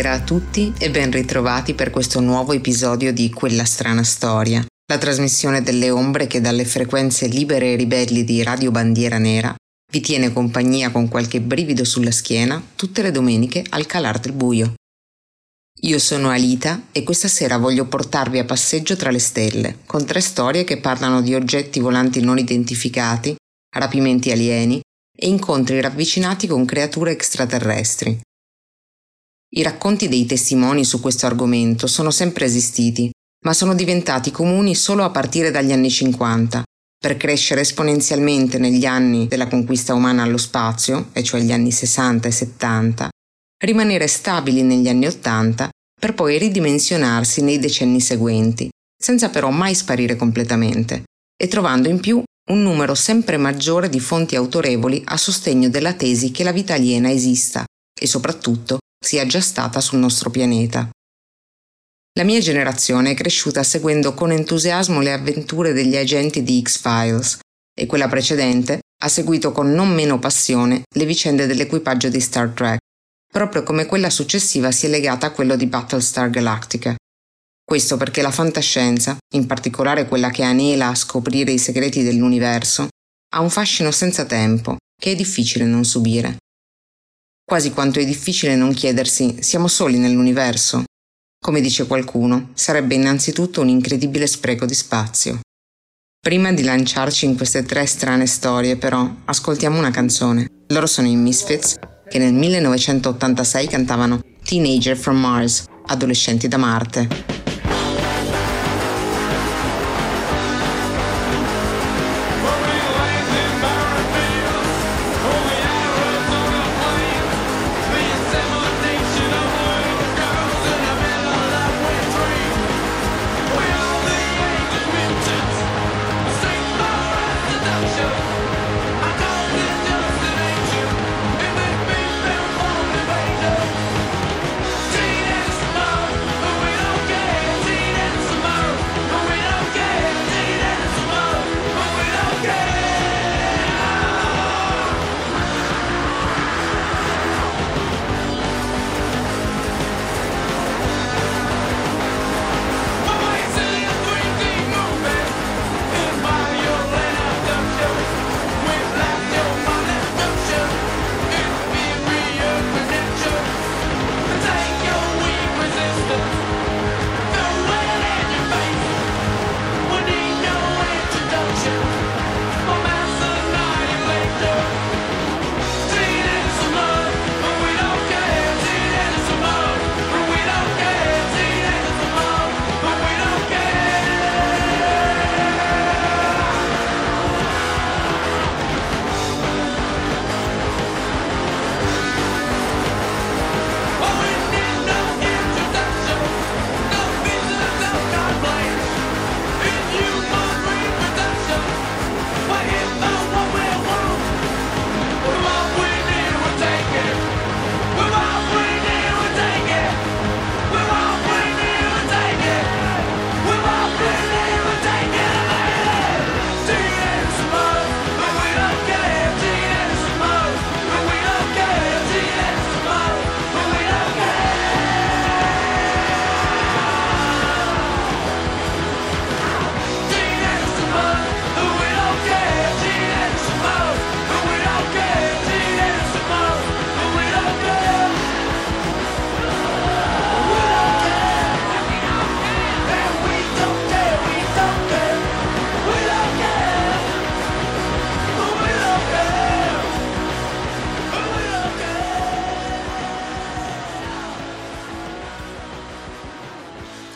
Buonasera a tutti e ben ritrovati per questo nuovo episodio di Quella strana storia, la trasmissione delle ombre che dalle frequenze libere e ribelli di Radio Bandiera Nera vi tiene compagnia con qualche brivido sulla schiena tutte le domeniche al calar del buio. Io sono Alita e questa sera voglio portarvi a passeggio tra le stelle, con tre storie che parlano di oggetti volanti non identificati, rapimenti alieni e incontri ravvicinati con creature extraterrestri. I racconti dei testimoni su questo argomento sono sempre esistiti, ma sono diventati comuni solo a partire dagli anni 50, per crescere esponenzialmente negli anni della conquista umana allo spazio, e cioè gli anni 60 e 70, rimanere stabili negli anni 80 per poi ridimensionarsi nei decenni seguenti, senza però mai sparire completamente, e trovando in più un numero sempre maggiore di fonti autorevoli a sostegno della tesi che la vita aliena esista e soprattutto sia già stata sul nostro pianeta. La mia generazione è cresciuta seguendo con entusiasmo le avventure degli agenti di X-Files e quella precedente ha seguito con non meno passione le vicende dell'equipaggio di Star Trek, proprio come quella successiva si è legata a quello di Battlestar Galactica. Questo perché la fantascienza, in particolare quella che anela a scoprire i segreti dell'universo, ha un fascino senza tempo che è difficile non subire quasi quanto è difficile non chiedersi siamo soli nell'universo. Come dice qualcuno, sarebbe innanzitutto un incredibile spreco di spazio. Prima di lanciarci in queste tre strane storie, però, ascoltiamo una canzone. Loro sono i Misfits, che nel 1986 cantavano Teenager from Mars, adolescenti da Marte.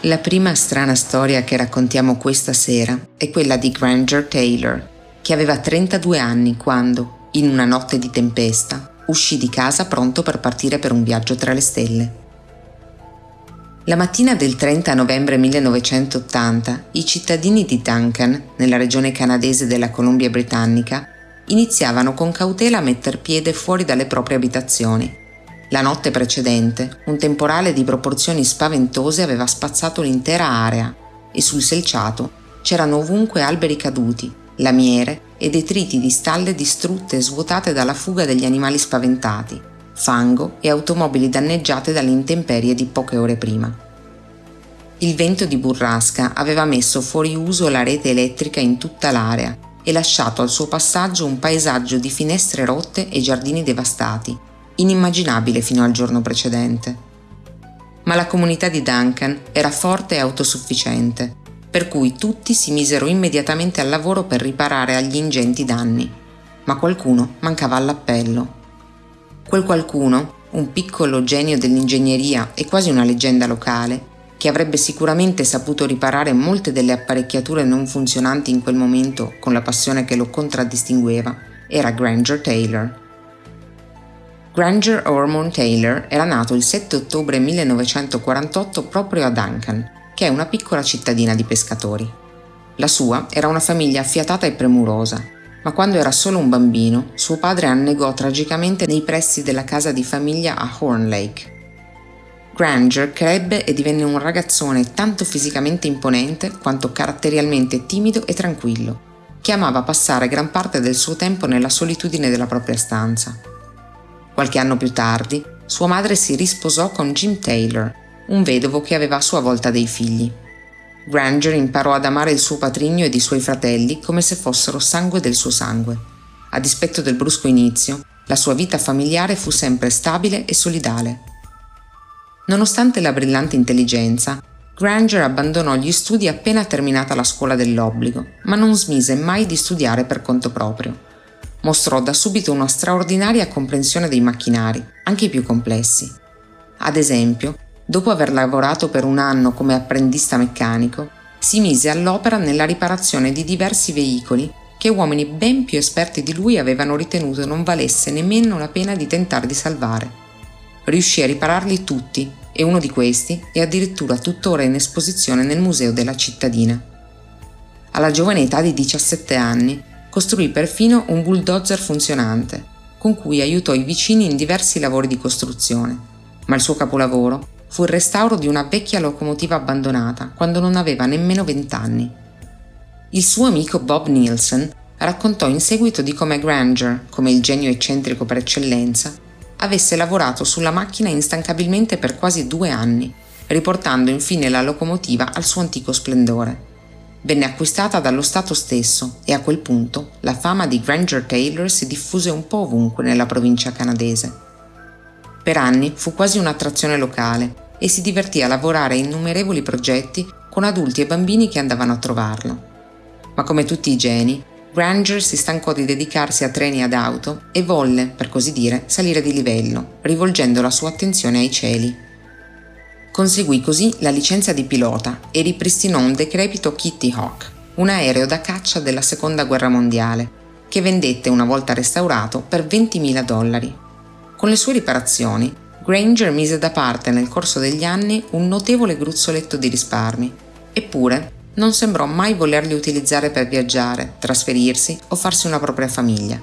La prima strana storia che raccontiamo questa sera è quella di Granger Taylor, che aveva 32 anni quando, in una notte di tempesta, uscì di casa pronto per partire per un viaggio tra le stelle. La mattina del 30 novembre 1980 i cittadini di Duncan, nella regione canadese della Columbia Britannica, iniziavano con cautela a metter piede fuori dalle proprie abitazioni la notte precedente, un temporale di proporzioni spaventose aveva spazzato l'intera area e sul selciato c'erano ovunque alberi caduti, lamiere e detriti di stalle distrutte e svuotate dalla fuga degli animali spaventati, fango e automobili danneggiate dalle intemperie di poche ore prima. Il vento di burrasca aveva messo fuori uso la rete elettrica in tutta l'area e lasciato al suo passaggio un paesaggio di finestre rotte e giardini devastati, inimmaginabile fino al giorno precedente. Ma la comunità di Duncan era forte e autosufficiente, per cui tutti si misero immediatamente al lavoro per riparare agli ingenti danni, ma qualcuno mancava all'appello. Quel qualcuno, un piccolo genio dell'ingegneria e quasi una leggenda locale, che avrebbe sicuramente saputo riparare molte delle apparecchiature non funzionanti in quel momento con la passione che lo contraddistingueva, era Granger Taylor. Granger Ormond Taylor era nato il 7 ottobre 1948 proprio a Duncan, che è una piccola cittadina di pescatori. La sua era una famiglia affiatata e premurosa, ma quando era solo un bambino, suo padre annegò tragicamente nei pressi della casa di famiglia a Horn Lake, Granger crebbe e divenne un ragazzone tanto fisicamente imponente quanto caratterialmente timido e tranquillo, che amava passare gran parte del suo tempo nella solitudine della propria stanza. Qualche anno più tardi, sua madre si risposò con Jim Taylor, un vedovo che aveva a sua volta dei figli. Granger imparò ad amare il suo patrigno ed i suoi fratelli come se fossero sangue del suo sangue. A dispetto del brusco inizio, la sua vita familiare fu sempre stabile e solidale. Nonostante la brillante intelligenza, Granger abbandonò gli studi appena terminata la scuola dell'obbligo, ma non smise mai di studiare per conto proprio. Mostrò da subito una straordinaria comprensione dei macchinari, anche i più complessi. Ad esempio, dopo aver lavorato per un anno come apprendista meccanico, si mise all'opera nella riparazione di diversi veicoli che uomini ben più esperti di lui avevano ritenuto non valesse nemmeno la pena di tentare di salvare riuscì a ripararli tutti e uno di questi è addirittura tuttora in esposizione nel museo della cittadina. Alla giovane età di 17 anni costruì perfino un bulldozer funzionante, con cui aiutò i vicini in diversi lavori di costruzione, ma il suo capolavoro fu il restauro di una vecchia locomotiva abbandonata quando non aveva nemmeno 20 anni. Il suo amico Bob Nielsen raccontò in seguito di come Granger, come il genio eccentrico per eccellenza, avesse lavorato sulla macchina instancabilmente per quasi due anni, riportando infine la locomotiva al suo antico splendore. Venne acquistata dallo Stato stesso e a quel punto la fama di Granger Taylor si diffuse un po' ovunque nella provincia canadese. Per anni fu quasi un'attrazione locale e si divertì a lavorare in innumerevoli progetti con adulti e bambini che andavano a trovarlo. Ma come tutti i geni, Granger si stancò di dedicarsi a treni ad auto e volle, per così dire, salire di livello, rivolgendo la sua attenzione ai cieli. Conseguì così la licenza di pilota e ripristinò un decrepito Kitty Hawk, un aereo da caccia della Seconda Guerra Mondiale, che vendette una volta restaurato per 20.000 dollari. Con le sue riparazioni, Granger mise da parte nel corso degli anni un notevole gruzzoletto di risparmi, eppure non sembrò mai volerli utilizzare per viaggiare, trasferirsi o farsi una propria famiglia.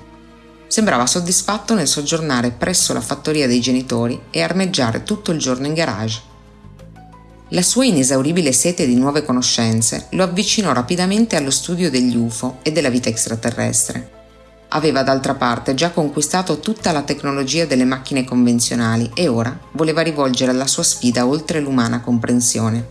Sembrava soddisfatto nel soggiornare presso la fattoria dei genitori e armeggiare tutto il giorno in garage. La sua inesauribile sete di nuove conoscenze lo avvicinò rapidamente allo studio degli UFO e della vita extraterrestre. Aveva d'altra parte già conquistato tutta la tecnologia delle macchine convenzionali e ora voleva rivolgere la sua sfida oltre l'umana comprensione.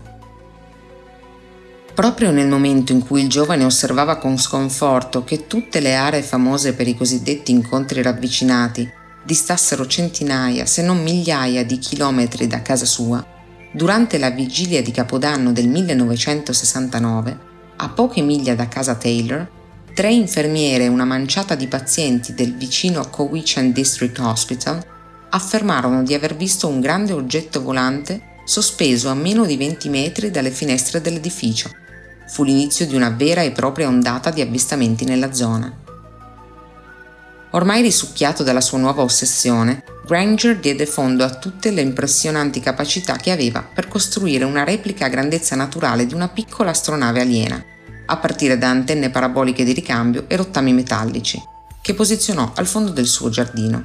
Proprio nel momento in cui il giovane osservava con sconforto che tutte le aree famose per i cosiddetti incontri ravvicinati distassero centinaia, se non migliaia di chilometri da casa sua, durante la vigilia di Capodanno del 1969, a poche miglia da casa Taylor, tre infermiere e una manciata di pazienti del vicino Cowichan District Hospital affermarono di aver visto un grande oggetto volante sospeso a meno di 20 metri dalle finestre dell'edificio fu l'inizio di una vera e propria ondata di avvistamenti nella zona. Ormai risucchiato dalla sua nuova ossessione, Granger diede fondo a tutte le impressionanti capacità che aveva per costruire una replica a grandezza naturale di una piccola astronave aliena, a partire da antenne paraboliche di ricambio e rottami metallici, che posizionò al fondo del suo giardino.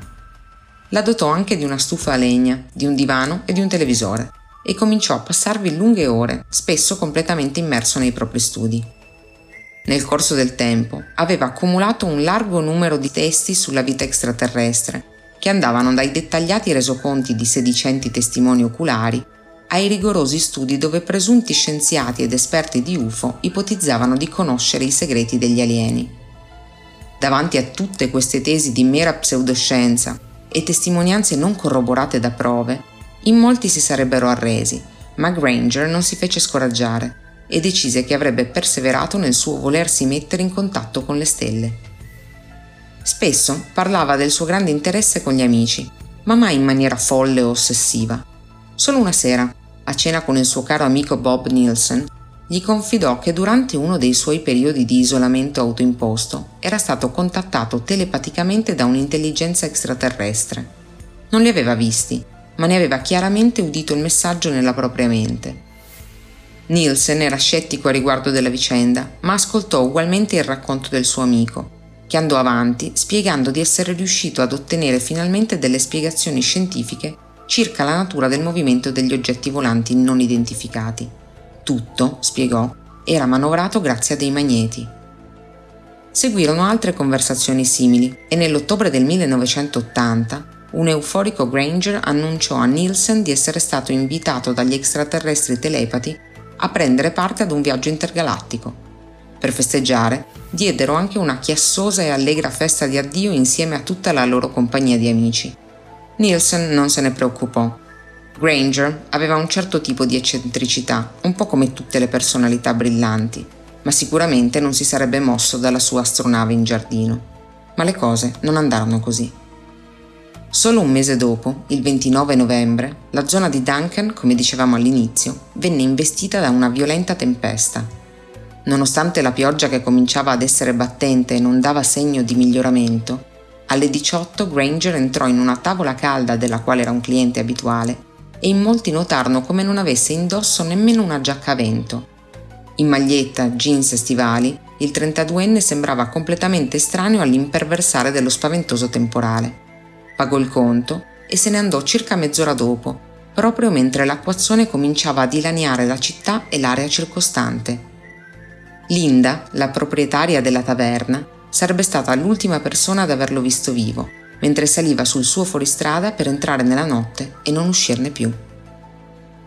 La dotò anche di una stufa a legna, di un divano e di un televisore e cominciò a passarvi lunghe ore, spesso completamente immerso nei propri studi. Nel corso del tempo aveva accumulato un largo numero di testi sulla vita extraterrestre che andavano dai dettagliati resoconti di sedicenti testimoni oculari ai rigorosi studi dove presunti scienziati ed esperti di UFO ipotizzavano di conoscere i segreti degli alieni. Davanti a tutte queste tesi di mera pseudoscienza e testimonianze non corroborate da prove, in molti si sarebbero arresi, ma Granger non si fece scoraggiare e decise che avrebbe perseverato nel suo volersi mettere in contatto con le stelle. Spesso parlava del suo grande interesse con gli amici, ma mai in maniera folle o ossessiva. Solo una sera, a cena con il suo caro amico Bob Nielsen, gli confidò che durante uno dei suoi periodi di isolamento autoimposto era stato contattato telepaticamente da un'intelligenza extraterrestre. Non li aveva visti, ma ne aveva chiaramente udito il messaggio nella propria mente. Nielsen era scettico a riguardo della vicenda, ma ascoltò ugualmente il racconto del suo amico, che andò avanti spiegando di essere riuscito ad ottenere finalmente delle spiegazioni scientifiche circa la natura del movimento degli oggetti volanti non identificati. Tutto, spiegò, era manovrato grazie a dei magneti. Seguirono altre conversazioni simili e nell'ottobre del 1980 un euforico Granger annunciò a Nielsen di essere stato invitato dagli extraterrestri telepati a prendere parte ad un viaggio intergalattico. Per festeggiare, diedero anche una chiassosa e allegra festa di addio insieme a tutta la loro compagnia di amici. Nielsen non se ne preoccupò. Granger aveva un certo tipo di eccentricità, un po' come tutte le personalità brillanti, ma sicuramente non si sarebbe mosso dalla sua astronave in giardino. Ma le cose non andarono così. Solo un mese dopo, il 29 novembre, la zona di Duncan, come dicevamo all'inizio, venne investita da una violenta tempesta. Nonostante la pioggia che cominciava ad essere battente non dava segno di miglioramento, alle 18 Granger entrò in una tavola calda della quale era un cliente abituale e in molti notarono come non avesse indosso nemmeno una giacca a vento. In maglietta, jeans e stivali, il 32enne sembrava completamente estraneo all'imperversare dello spaventoso temporale pagò il conto e se ne andò circa mezz'ora dopo, proprio mentre l'acquazzone cominciava a dilaniare la città e l'area circostante. Linda, la proprietaria della taverna, sarebbe stata l'ultima persona ad averlo visto vivo, mentre saliva sul suo fuoristrada per entrare nella notte e non uscirne più.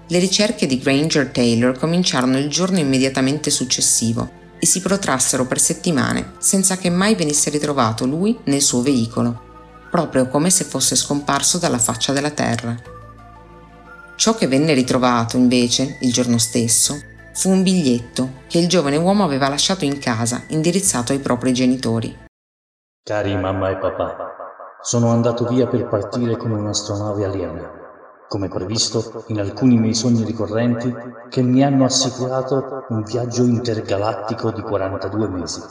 Le ricerche di Granger Taylor cominciarono il giorno immediatamente successivo e si protrassero per settimane senza che mai venisse ritrovato lui nel suo veicolo proprio come se fosse scomparso dalla faccia della terra. Ciò che venne ritrovato, invece, il giorno stesso, fu un biglietto che il giovane uomo aveva lasciato in casa, indirizzato ai propri genitori. Cari mamma e papà, sono andato via per partire con un'astronave aliena, come previsto in alcuni miei sogni ricorrenti che mi hanno assicurato un viaggio intergalattico di 42 mesi,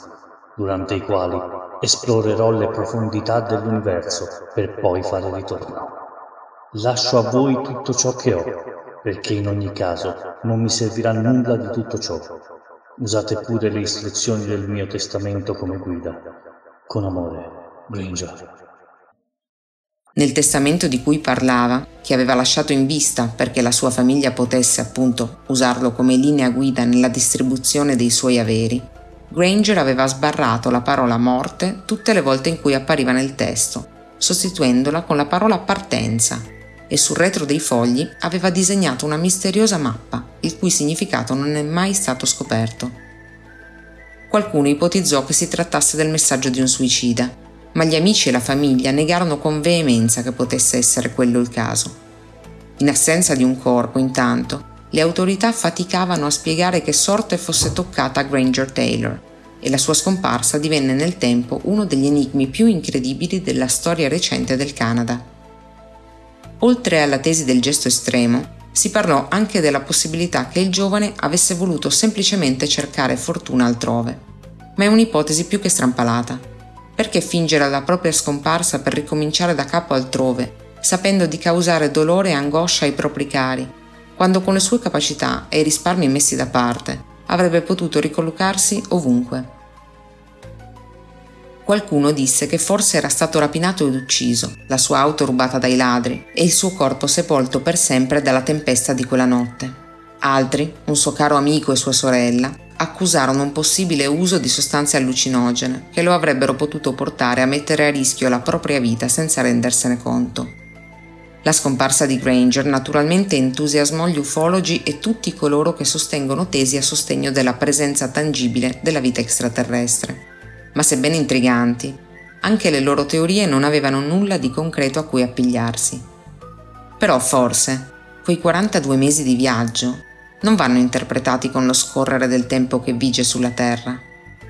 durante i quali esplorerò le profondità dell'universo per poi fare ritorno. Lascio a voi tutto ciò che ho, perché in ogni caso non mi servirà nulla di tutto ciò. Usate pure le istruzioni del mio testamento come guida. Con amore, Granger. Nel testamento di cui parlava, che aveva lasciato in vista perché la sua famiglia potesse appunto usarlo come linea guida nella distribuzione dei suoi averi, Granger aveva sbarrato la parola morte tutte le volte in cui appariva nel testo, sostituendola con la parola partenza, e sul retro dei fogli aveva disegnato una misteriosa mappa, il cui significato non è mai stato scoperto. Qualcuno ipotizzò che si trattasse del messaggio di un suicida, ma gli amici e la famiglia negarono con veemenza che potesse essere quello il caso. In assenza di un corpo, intanto, le autorità faticavano a spiegare che sorte fosse toccata a Granger Taylor e la sua scomparsa divenne nel tempo uno degli enigmi più incredibili della storia recente del Canada. Oltre alla tesi del gesto estremo, si parlò anche della possibilità che il giovane avesse voluto semplicemente cercare fortuna altrove. Ma è un'ipotesi più che strampalata. Perché fingere la propria scomparsa per ricominciare da capo altrove, sapendo di causare dolore e angoscia ai propri cari, quando con le sue capacità e i risparmi messi da parte avrebbe potuto ricollocarsi ovunque. Qualcuno disse che forse era stato rapinato ed ucciso, la sua auto rubata dai ladri e il suo corpo sepolto per sempre dalla tempesta di quella notte. Altri, un suo caro amico e sua sorella, accusarono un possibile uso di sostanze allucinogene che lo avrebbero potuto portare a mettere a rischio la propria vita senza rendersene conto. La scomparsa di Granger naturalmente entusiasmò gli ufologi e tutti coloro che sostengono tesi a sostegno della presenza tangibile della vita extraterrestre. Ma sebbene intriganti, anche le loro teorie non avevano nulla di concreto a cui appigliarsi. Però forse, quei 42 mesi di viaggio non vanno interpretati con lo scorrere del tempo che vige sulla Terra.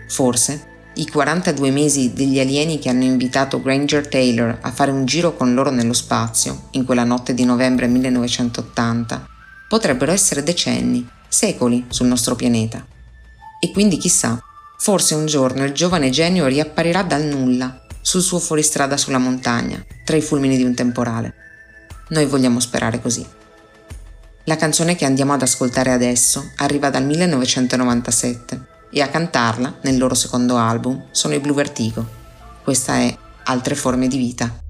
Forse i 42 mesi degli alieni che hanno invitato Granger Taylor a fare un giro con loro nello spazio, in quella notte di novembre 1980, potrebbero essere decenni, secoli sul nostro pianeta. E quindi chissà, forse un giorno il giovane genio riapparirà dal nulla, sul suo fuoristrada sulla montagna, tra i fulmini di un temporale. Noi vogliamo sperare così. La canzone che andiamo ad ascoltare adesso arriva dal 1997 e a cantarla, nel loro secondo album, sono i Blue Vertigo. Questa è Altre forme di vita.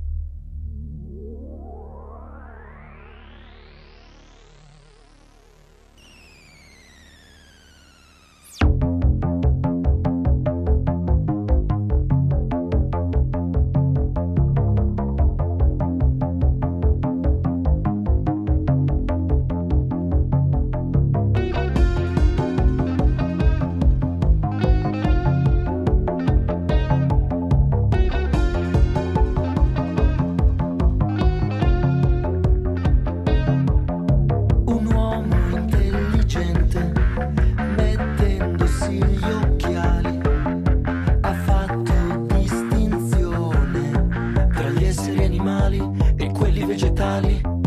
Ovvio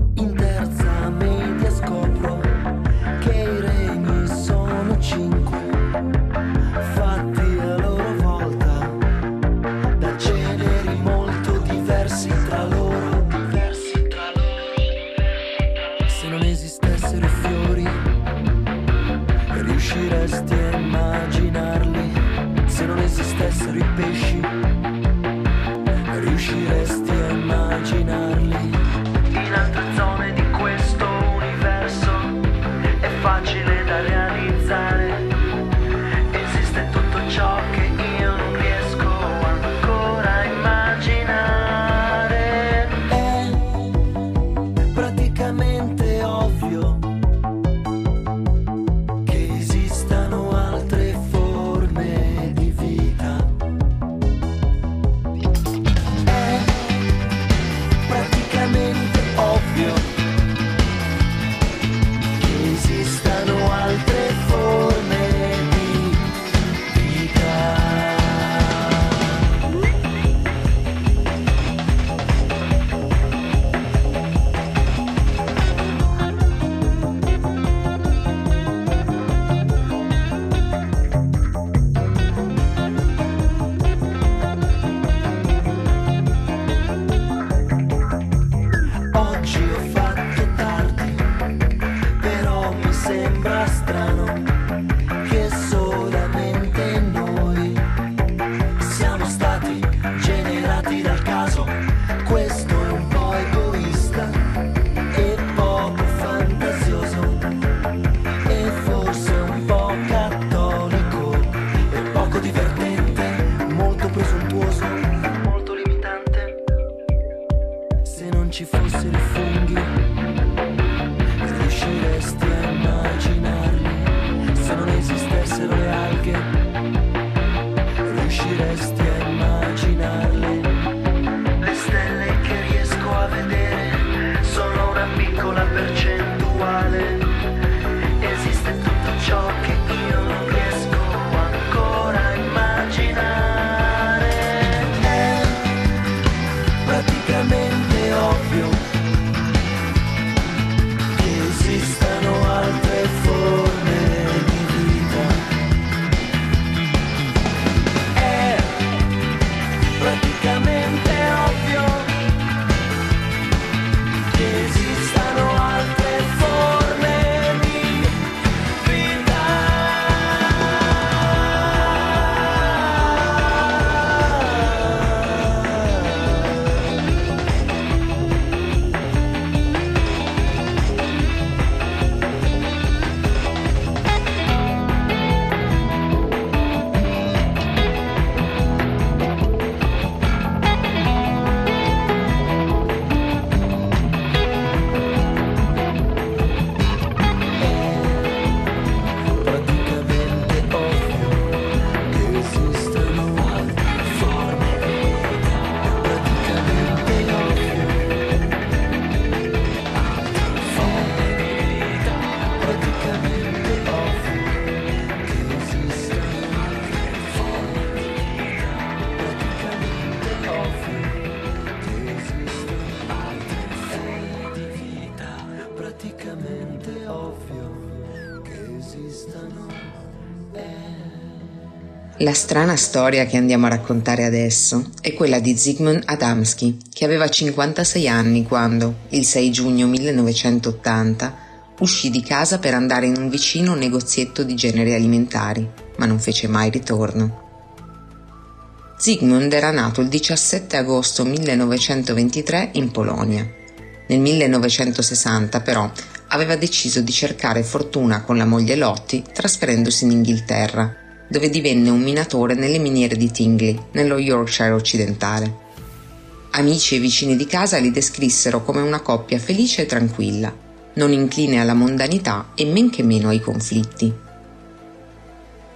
La strana storia che andiamo a raccontare adesso è quella di Zygmunt Adamski, che aveva 56 anni quando, il 6 giugno 1980, uscì di casa per andare in un vicino negozietto di generi alimentari, ma non fece mai ritorno. Zygmunt era nato il 17 agosto 1923 in Polonia. Nel 1960 però aveva deciso di cercare fortuna con la moglie Lotti trasferendosi in Inghilterra dove divenne un minatore nelle miniere di Tingley, nello Yorkshire occidentale. Amici e vicini di casa li descrissero come una coppia felice e tranquilla, non incline alla mondanità e men che meno ai conflitti.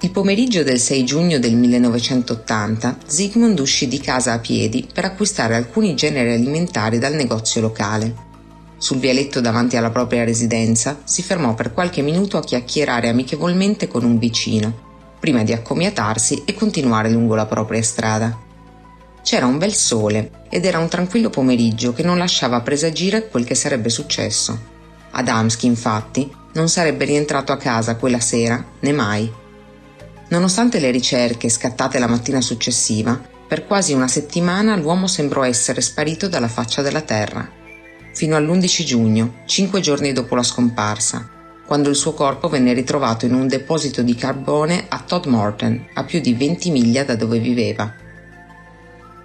Il pomeriggio del 6 giugno del 1980 Zygmunt uscì di casa a piedi per acquistare alcuni generi alimentari dal negozio locale. Sul vialetto davanti alla propria residenza si fermò per qualche minuto a chiacchierare amichevolmente con un vicino prima di accomiatarsi e continuare lungo la propria strada. C'era un bel sole ed era un tranquillo pomeriggio che non lasciava presagire quel che sarebbe successo. Adamski, infatti, non sarebbe rientrato a casa quella sera, né mai. Nonostante le ricerche scattate la mattina successiva, per quasi una settimana l'uomo sembrò essere sparito dalla faccia della terra. Fino all'11 giugno, cinque giorni dopo la scomparsa, quando il suo corpo venne ritrovato in un deposito di carbone a Todmorden, a più di 20 miglia da dove viveva.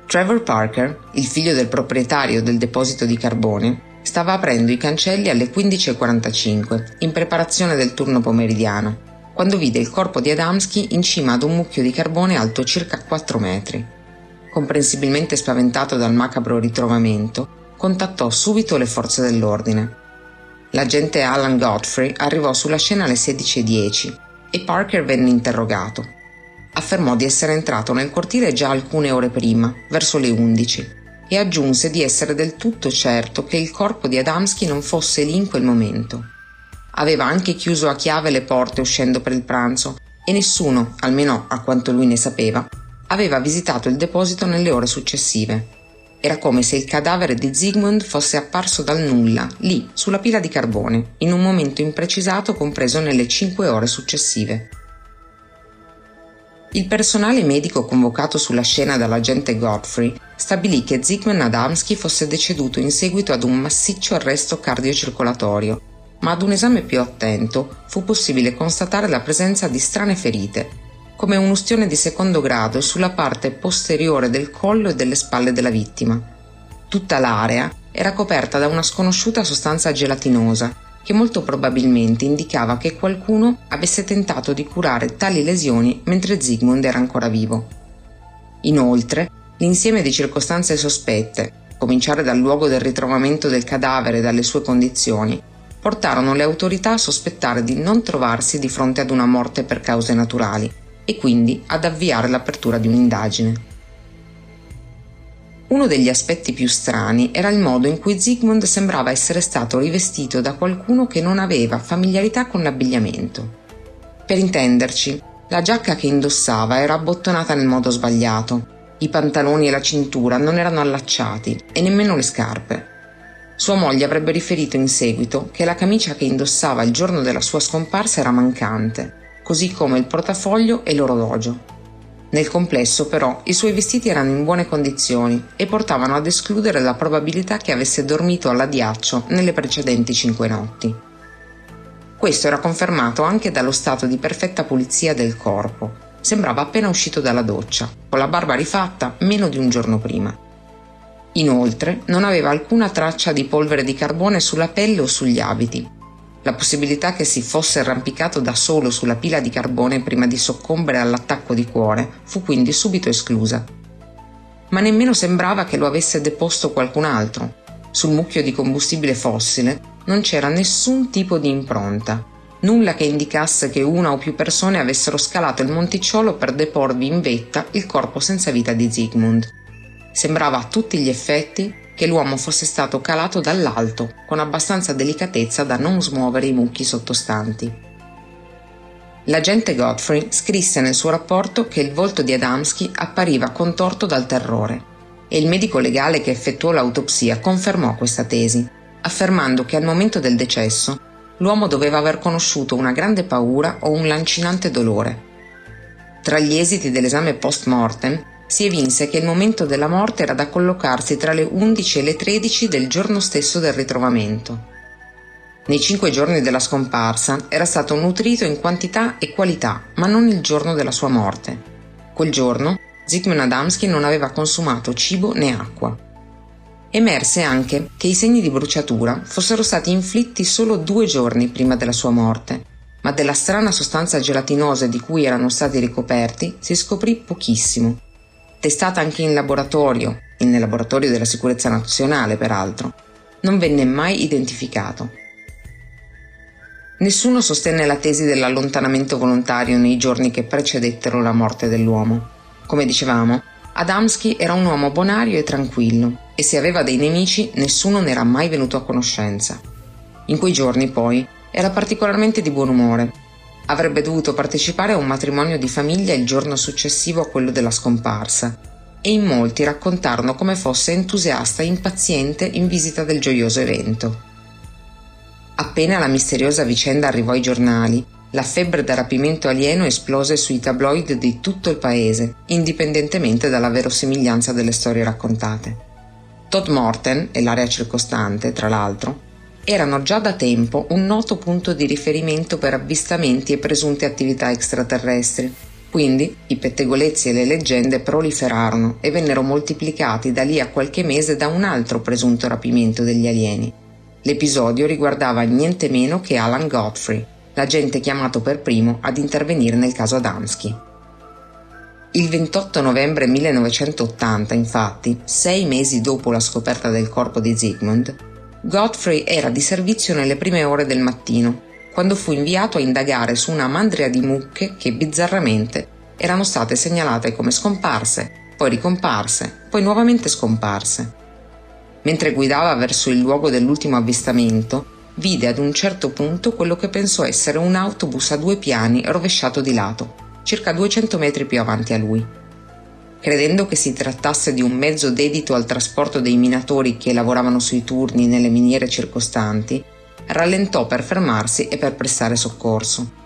Trevor Parker, il figlio del proprietario del deposito di carbone, stava aprendo i cancelli alle 15.45, in preparazione del turno pomeridiano, quando vide il corpo di Adamski in cima ad un mucchio di carbone alto circa 4 metri. Comprensibilmente spaventato dal macabro ritrovamento, contattò subito le forze dell'ordine. L'agente Alan Godfrey arrivò sulla scena alle 16.10 e Parker venne interrogato. Affermò di essere entrato nel cortile già alcune ore prima, verso le 11, e aggiunse di essere del tutto certo che il corpo di Adamski non fosse lì in quel momento. Aveva anche chiuso a chiave le porte uscendo per il pranzo e nessuno, almeno a quanto lui ne sapeva, aveva visitato il deposito nelle ore successive. Era come se il cadavere di Zygmunt fosse apparso dal nulla, lì, sulla pila di carbone, in un momento imprecisato compreso nelle cinque ore successive. Il personale medico convocato sulla scena dall'agente Godfrey stabilì che Zygmunt Adamski fosse deceduto in seguito ad un massiccio arresto cardiocircolatorio, ma ad un esame più attento fu possibile constatare la presenza di strane ferite, come un'ustione di secondo grado sulla parte posteriore del collo e delle spalle della vittima. Tutta l'area era coperta da una sconosciuta sostanza gelatinosa che molto probabilmente indicava che qualcuno avesse tentato di curare tali lesioni mentre Zygmunt era ancora vivo. Inoltre, l'insieme di circostanze sospette, cominciare dal luogo del ritrovamento del cadavere e dalle sue condizioni, portarono le autorità a sospettare di non trovarsi di fronte ad una morte per cause naturali, e quindi ad avviare l'apertura di un'indagine. Uno degli aspetti più strani era il modo in cui Zygmunt sembrava essere stato rivestito da qualcuno che non aveva familiarità con l'abbigliamento. Per intenderci, la giacca che indossava era abbottonata nel modo sbagliato, i pantaloni e la cintura non erano allacciati e nemmeno le scarpe. Sua moglie avrebbe riferito in seguito che la camicia che indossava il giorno della sua scomparsa era mancante così come il portafoglio e l'orologio. Nel complesso, però, i suoi vestiti erano in buone condizioni e portavano ad escludere la probabilità che avesse dormito all'addiaccio nelle precedenti cinque notti. Questo era confermato anche dallo stato di perfetta pulizia del corpo. Sembrava appena uscito dalla doccia, con la barba rifatta meno di un giorno prima. Inoltre, non aveva alcuna traccia di polvere di carbone sulla pelle o sugli abiti, la possibilità che si fosse arrampicato da solo sulla pila di carbone prima di soccombere all'attacco di cuore fu quindi subito esclusa. Ma nemmeno sembrava che lo avesse deposto qualcun altro. Sul mucchio di combustibile fossile non c'era nessun tipo di impronta, nulla che indicasse che una o più persone avessero scalato il monticciolo per deporvi in vetta il corpo senza vita di Zygmunt. Sembrava a tutti gli effetti che l'uomo fosse stato calato dall'alto con abbastanza delicatezza da non smuovere i mucchi sottostanti. L'agente Godfrey scrisse nel suo rapporto che il volto di Adamski appariva contorto dal terrore e il medico legale che effettuò l'autopsia confermò questa tesi, affermando che al momento del decesso l'uomo doveva aver conosciuto una grande paura o un lancinante dolore. Tra gli esiti dell'esame post mortem si evinse che il momento della morte era da collocarsi tra le 11 e le 13 del giorno stesso del ritrovamento. Nei cinque giorni della scomparsa era stato nutrito in quantità e qualità, ma non il giorno della sua morte. Quel giorno Zygmunt Adamski non aveva consumato cibo né acqua. Emerse anche che i segni di bruciatura fossero stati inflitti solo due giorni prima della sua morte ma della strana sostanza gelatinosa di cui erano stati ricoperti si scoprì pochissimo. Testata anche in laboratorio, nel laboratorio della sicurezza nazionale peraltro, non venne mai identificato. Nessuno sostenne la tesi dell'allontanamento volontario nei giorni che precedettero la morte dell'uomo. Come dicevamo, Adamski era un uomo bonario e tranquillo e se aveva dei nemici nessuno ne era mai venuto a conoscenza. In quei giorni poi era particolarmente di buon umore. Avrebbe dovuto partecipare a un matrimonio di famiglia il giorno successivo a quello della scomparsa e in molti raccontarono come fosse entusiasta e impaziente in visita del gioioso evento. Appena la misteriosa vicenda arrivò ai giornali, la febbre da rapimento alieno esplose sui tabloid di tutto il paese, indipendentemente dalla verosimiglianza delle storie raccontate. Todd Morten e l'area circostante, tra l'altro, erano già da tempo un noto punto di riferimento per avvistamenti e presunte attività extraterrestri. Quindi i pettegolezzi e le leggende proliferarono e vennero moltiplicati da lì a qualche mese da un altro presunto rapimento degli alieni. L'episodio riguardava niente meno che Alan Godfrey, l'agente chiamato per primo ad intervenire nel caso Adamski. Il 28 novembre 1980, infatti, sei mesi dopo la scoperta del corpo di Zygmunt, Godfrey era di servizio nelle prime ore del mattino, quando fu inviato a indagare su una mandria di mucche che bizzarramente erano state segnalate come scomparse, poi ricomparse, poi nuovamente scomparse. Mentre guidava verso il luogo dell'ultimo avvistamento, vide ad un certo punto quello che pensò essere un autobus a due piani rovesciato di lato, circa 200 metri più avanti a lui credendo che si trattasse di un mezzo dedito al trasporto dei minatori che lavoravano sui turni nelle miniere circostanti, rallentò per fermarsi e per prestare soccorso.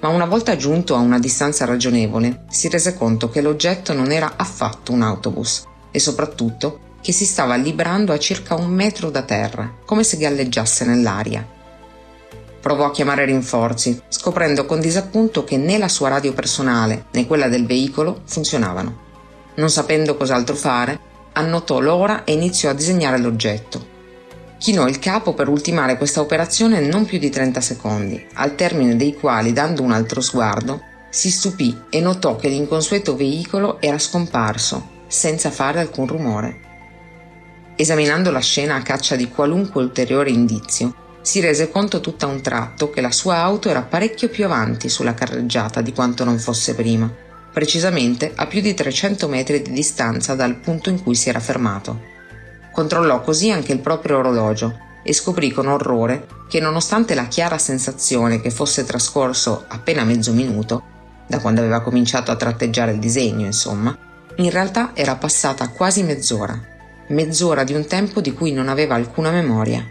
Ma una volta giunto a una distanza ragionevole, si rese conto che l'oggetto non era affatto un autobus e soprattutto che si stava librando a circa un metro da terra, come se galleggiasse nell'aria. Provò a chiamare rinforzi, scoprendo con disappunto che né la sua radio personale né quella del veicolo funzionavano. Non sapendo cos'altro fare, annotò l'ora e iniziò a disegnare l'oggetto. Chinò il capo per ultimare questa operazione non più di 30 secondi, al termine dei quali, dando un altro sguardo, si stupì e notò che l'inconsueto veicolo era scomparso, senza fare alcun rumore. Esaminando la scena a caccia di qualunque ulteriore indizio, si rese conto tutto a un tratto che la sua auto era parecchio più avanti sulla carreggiata di quanto non fosse prima precisamente a più di 300 metri di distanza dal punto in cui si era fermato. Controllò così anche il proprio orologio e scoprì con orrore che nonostante la chiara sensazione che fosse trascorso appena mezzo minuto, da quando aveva cominciato a tratteggiare il disegno, insomma, in realtà era passata quasi mezz'ora, mezz'ora di un tempo di cui non aveva alcuna memoria.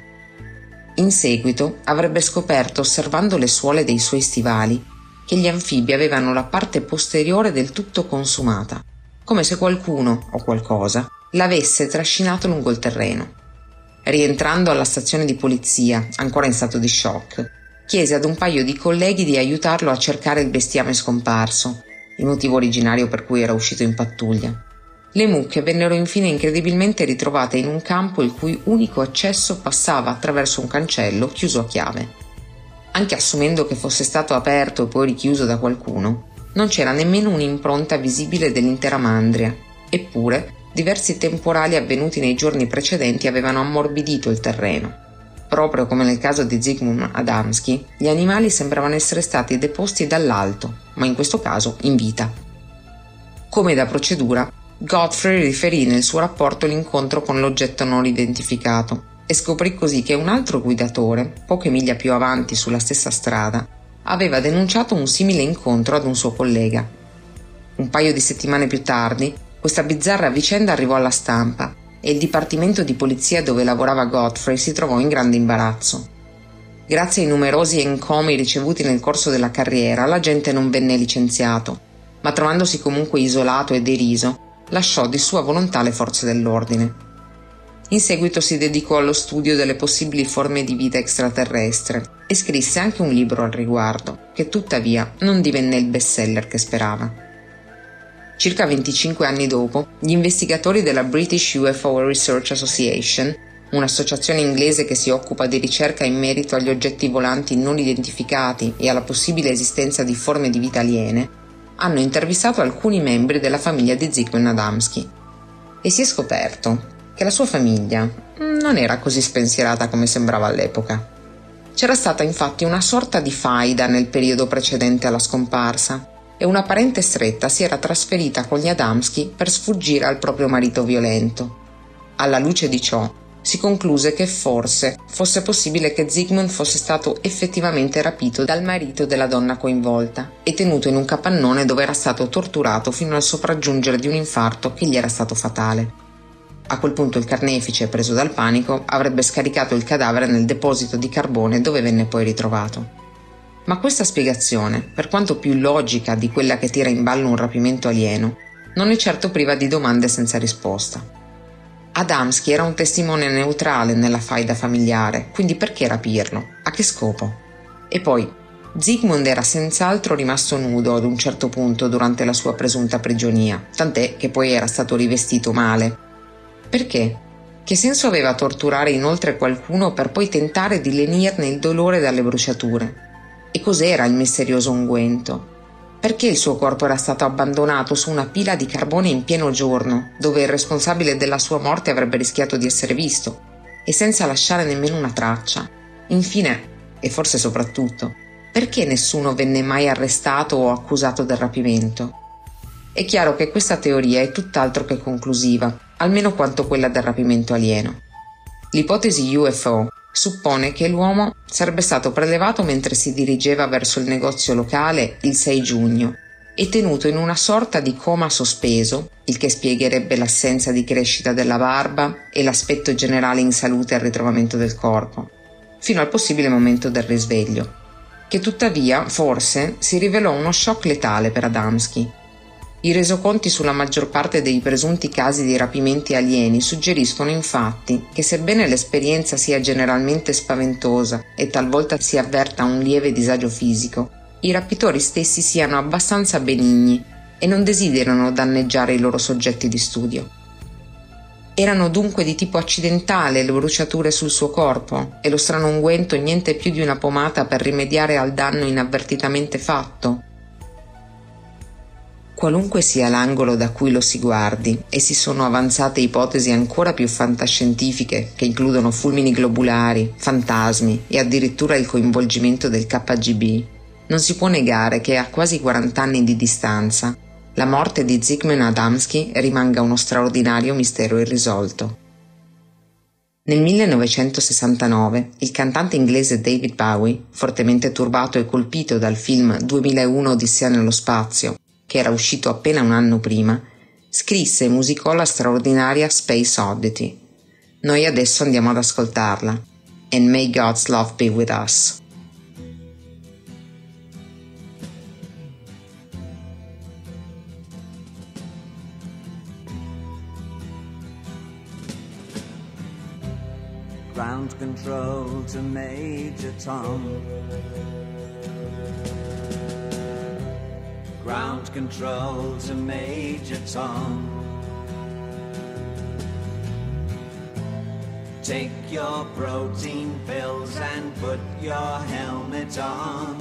In seguito avrebbe scoperto, osservando le suole dei suoi stivali, che gli anfibi avevano la parte posteriore del tutto consumata, come se qualcuno o qualcosa l'avesse trascinato lungo il terreno. Rientrando alla stazione di polizia, ancora in stato di shock, chiese ad un paio di colleghi di aiutarlo a cercare il bestiame scomparso, il motivo originario per cui era uscito in pattuglia. Le mucche vennero infine incredibilmente ritrovate in un campo il cui unico accesso passava attraverso un cancello chiuso a chiave anche assumendo che fosse stato aperto e poi richiuso da qualcuno, non c'era nemmeno un'impronta visibile dell'intera mandria, eppure diversi temporali avvenuti nei giorni precedenti avevano ammorbidito il terreno. Proprio come nel caso di Zygmunt Adamski, gli animali sembravano essere stati deposti dall'alto, ma in questo caso in vita. Come da procedura, Godfrey riferì nel suo rapporto l'incontro con l'oggetto non identificato, e scoprì così che un altro guidatore, poche miglia più avanti sulla stessa strada, aveva denunciato un simile incontro ad un suo collega. Un paio di settimane più tardi, questa bizzarra vicenda arrivò alla stampa e il dipartimento di polizia dove lavorava Godfrey si trovò in grande imbarazzo. Grazie ai numerosi encomi ricevuti nel corso della carriera, l'agente non venne licenziato, ma trovandosi comunque isolato e deriso, lasciò di sua volontà le forze dell'ordine. In seguito si dedicò allo studio delle possibili forme di vita extraterrestre e scrisse anche un libro al riguardo, che tuttavia non divenne il bestseller che sperava. Circa 25 anni dopo, gli investigatori della British UFO Research Association, un'associazione inglese che si occupa di ricerca in merito agli oggetti volanti non identificati e alla possibile esistenza di forme di vita aliene, hanno intervistato alcuni membri della famiglia di Zygmunt Adamski e si è scoperto che la sua famiglia non era così spensierata come sembrava all'epoca. C'era stata infatti una sorta di faida nel periodo precedente alla scomparsa e una parente stretta si era trasferita con gli Adamski per sfuggire al proprio marito violento. Alla luce di ciò, si concluse che forse fosse possibile che Zygmunt fosse stato effettivamente rapito dal marito della donna coinvolta e tenuto in un capannone dove era stato torturato fino al sopraggiungere di un infarto che gli era stato fatale. A quel punto il carnefice, preso dal panico, avrebbe scaricato il cadavere nel deposito di carbone dove venne poi ritrovato. Ma questa spiegazione, per quanto più logica di quella che tira in ballo un rapimento alieno, non è certo priva di domande senza risposta. Adamski era un testimone neutrale nella faida familiare, quindi perché rapirlo? A che scopo? E poi, Zygmunt era senz'altro rimasto nudo ad un certo punto durante la sua presunta prigionia, tant'è che poi era stato rivestito male. Perché? Che senso aveva torturare inoltre qualcuno per poi tentare di lenirne il dolore dalle bruciature? E cos'era il misterioso unguento? Perché il suo corpo era stato abbandonato su una pila di carbone in pieno giorno, dove il responsabile della sua morte avrebbe rischiato di essere visto, e senza lasciare nemmeno una traccia? Infine, e forse soprattutto, perché nessuno venne mai arrestato o accusato del rapimento? È chiaro che questa teoria è tutt'altro che conclusiva, almeno quanto quella del rapimento alieno. L'ipotesi UFO suppone che l'uomo sarebbe stato prelevato mentre si dirigeva verso il negozio locale il 6 giugno e tenuto in una sorta di coma sospeso, il che spiegherebbe l'assenza di crescita della barba e l'aspetto generale in salute al ritrovamento del corpo, fino al possibile momento del risveglio, che tuttavia forse si rivelò uno shock letale per Adamski i resoconti sulla maggior parte dei presunti casi di rapimenti alieni suggeriscono infatti che sebbene l'esperienza sia generalmente spaventosa e talvolta si avverta un lieve disagio fisico, i rapitori stessi siano abbastanza benigni e non desiderano danneggiare i loro soggetti di studio. Erano dunque di tipo accidentale le bruciature sul suo corpo e lo strano unguento niente più di una pomata per rimediare al danno inavvertitamente fatto, Qualunque sia l'angolo da cui lo si guardi, e si sono avanzate ipotesi ancora più fantascientifiche che includono fulmini globulari, fantasmi e addirittura il coinvolgimento del KGB, non si può negare che a quasi 40 anni di distanza la morte di Zygmunt Adamski rimanga uno straordinario mistero irrisolto. Nel 1969 il cantante inglese David Bowie, fortemente turbato e colpito dal film 2001 Odissea nello spazio che era uscito appena un anno prima, scrisse e musicò la straordinaria Space Oddity. Noi adesso andiamo ad ascoltarla. And may God's love be with us. Ground control to Major Tom. Ground control to Major Tom. Take your protein pills and put your helmet on.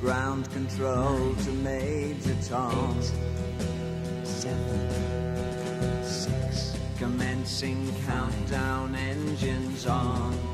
Ground control to Major Tom. Eight, seven, six. Commencing countdown engines on.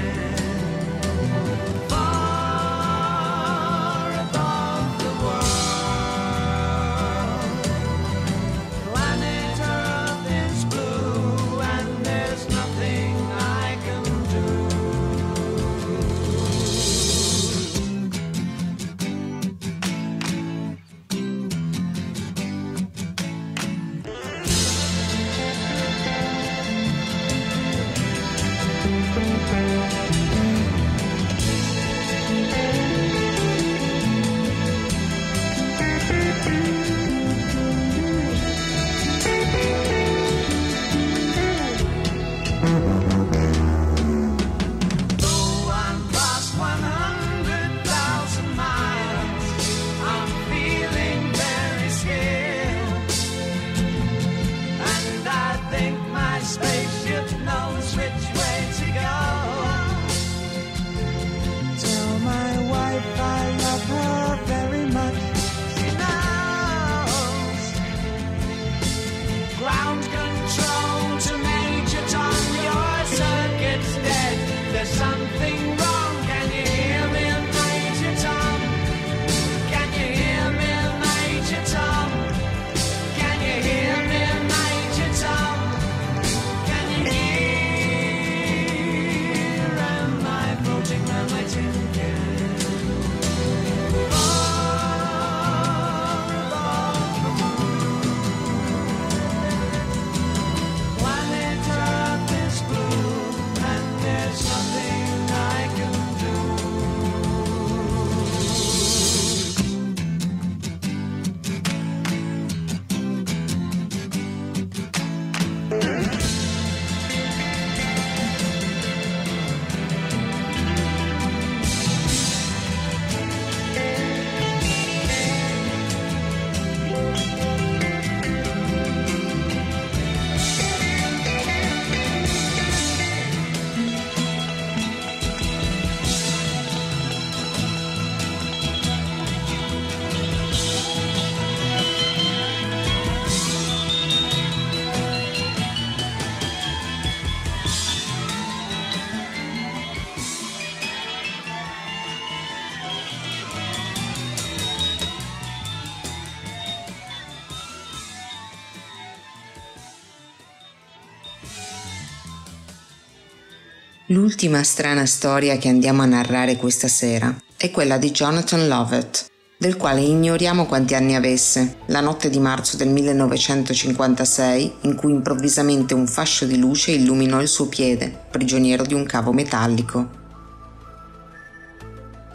L'ultima strana storia che andiamo a narrare questa sera è quella di Jonathan Lovett, del quale ignoriamo quanti anni avesse, la notte di marzo del 1956 in cui improvvisamente un fascio di luce illuminò il suo piede, prigioniero di un cavo metallico.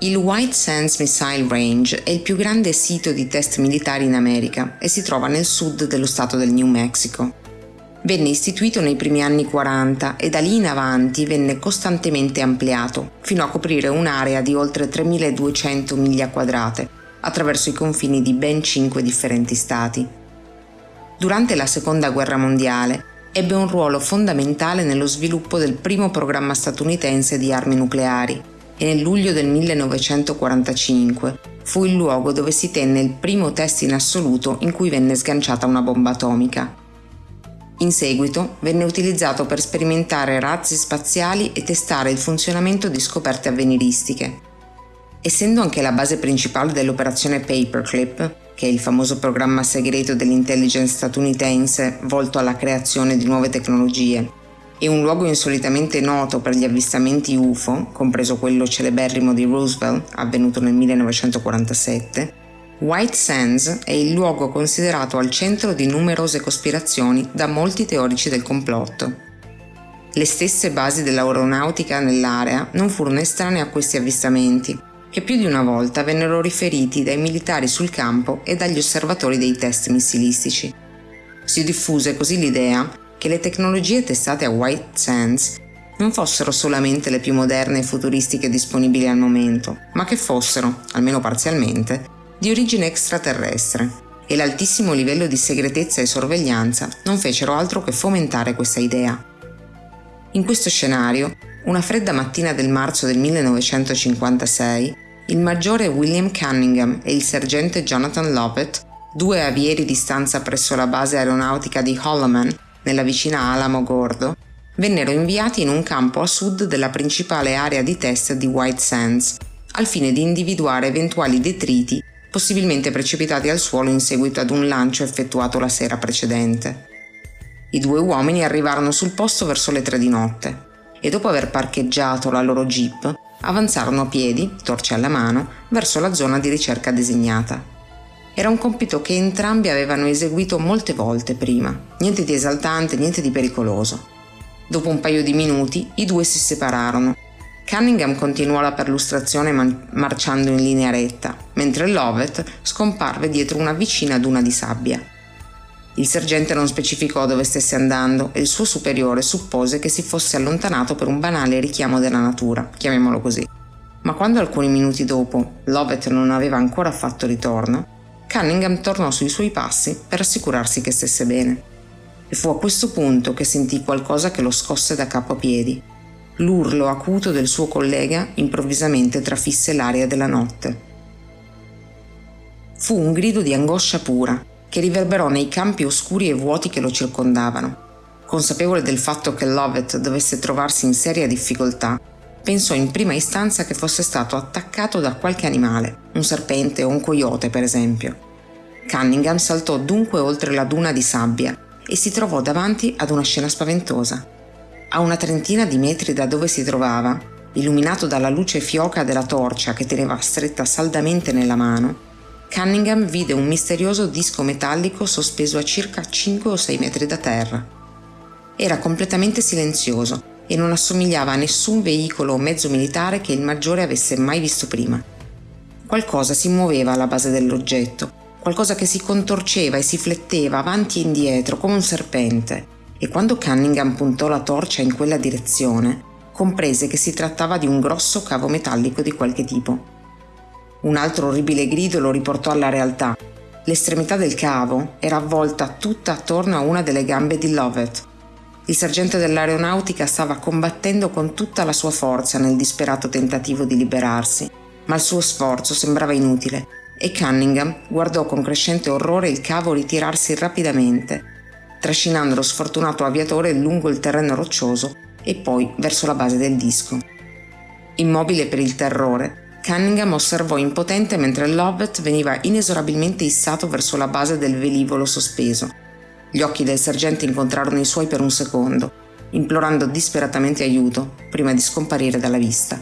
Il White Sands Missile Range è il più grande sito di test militari in America e si trova nel sud dello stato del New Mexico. Venne istituito nei primi anni 40 e da lì in avanti venne costantemente ampliato, fino a coprire un'area di oltre 3200 miglia quadrate, attraverso i confini di ben 5 differenti stati. Durante la Seconda Guerra Mondiale ebbe un ruolo fondamentale nello sviluppo del primo programma statunitense di armi nucleari e nel luglio del 1945 fu il luogo dove si tenne il primo test in assoluto in cui venne sganciata una bomba atomica. In seguito venne utilizzato per sperimentare razzi spaziali e testare il funzionamento di scoperte avveniristiche. Essendo anche la base principale dell'operazione Paperclip, che è il famoso programma segreto dell'intelligence statunitense volto alla creazione di nuove tecnologie, e un luogo insolitamente noto per gli avvistamenti UFO, compreso quello celeberrimo di Roosevelt, avvenuto nel 1947, White Sands è il luogo considerato al centro di numerose cospirazioni da molti teorici del complotto. Le stesse basi dell'aeronautica nell'area non furono estranee a questi avvistamenti, che più di una volta vennero riferiti dai militari sul campo e dagli osservatori dei test missilistici. Si diffuse così l'idea che le tecnologie testate a White Sands non fossero solamente le più moderne e futuristiche disponibili al momento, ma che fossero, almeno parzialmente, di origine extraterrestre e l'altissimo livello di segretezza e sorveglianza non fecero altro che fomentare questa idea. In questo scenario, Una fredda mattina del marzo del 1956, il maggiore William Cunningham e il sergente Jonathan Lovett, due avieri di stanza presso la base aeronautica di Holloman, nella vicina Alamo Gordo, vennero inviati in un campo a sud della principale area di test di White Sands, al fine di individuare eventuali detriti possibilmente precipitati al suolo in seguito ad un lancio effettuato la sera precedente. I due uomini arrivarono sul posto verso le tre di notte e dopo aver parcheggiato la loro jeep avanzarono a piedi, torce alla mano, verso la zona di ricerca designata. Era un compito che entrambi avevano eseguito molte volte prima, niente di esaltante, niente di pericoloso. Dopo un paio di minuti i due si separarono. Cunningham continuò la perlustrazione man- marciando in linea retta, mentre Lovett scomparve dietro una vicina duna di sabbia. Il sergente non specificò dove stesse andando e il suo superiore suppose che si fosse allontanato per un banale richiamo della natura, chiamiamolo così. Ma quando alcuni minuti dopo Lovett non aveva ancora fatto ritorno, Cunningham tornò sui suoi passi per assicurarsi che stesse bene e fu a questo punto che sentì qualcosa che lo scosse da capo a piedi. L'urlo acuto del suo collega improvvisamente trafisse l'aria della notte. Fu un grido di angoscia pura che riverberò nei campi oscuri e vuoti che lo circondavano. Consapevole del fatto che Lovett dovesse trovarsi in seria difficoltà, pensò in prima istanza che fosse stato attaccato da qualche animale, un serpente o un coyote per esempio. Cunningham saltò dunque oltre la duna di sabbia e si trovò davanti ad una scena spaventosa. A una trentina di metri da dove si trovava, illuminato dalla luce fioca della torcia che teneva stretta saldamente nella mano, Cunningham vide un misterioso disco metallico sospeso a circa 5 o 6 metri da terra. Era completamente silenzioso e non assomigliava a nessun veicolo o mezzo militare che il maggiore avesse mai visto prima. Qualcosa si muoveva alla base dell'oggetto qualcosa che si contorceva e si fletteva avanti e indietro come un serpente, e quando Cunningham puntò la torcia in quella direzione, comprese che si trattava di un grosso cavo metallico di qualche tipo. Un altro orribile grido lo riportò alla realtà. L'estremità del cavo era avvolta tutta attorno a una delle gambe di Lovett. Il sergente dell'aeronautica stava combattendo con tutta la sua forza nel disperato tentativo di liberarsi, ma il suo sforzo sembrava inutile e Cunningham guardò con crescente orrore il cavo ritirarsi rapidamente, trascinando lo sfortunato aviatore lungo il terreno roccioso e poi verso la base del disco. Immobile per il terrore, Cunningham osservò impotente mentre Lovett veniva inesorabilmente issato verso la base del velivolo sospeso. Gli occhi del sergente incontrarono i suoi per un secondo, implorando disperatamente aiuto prima di scomparire dalla vista.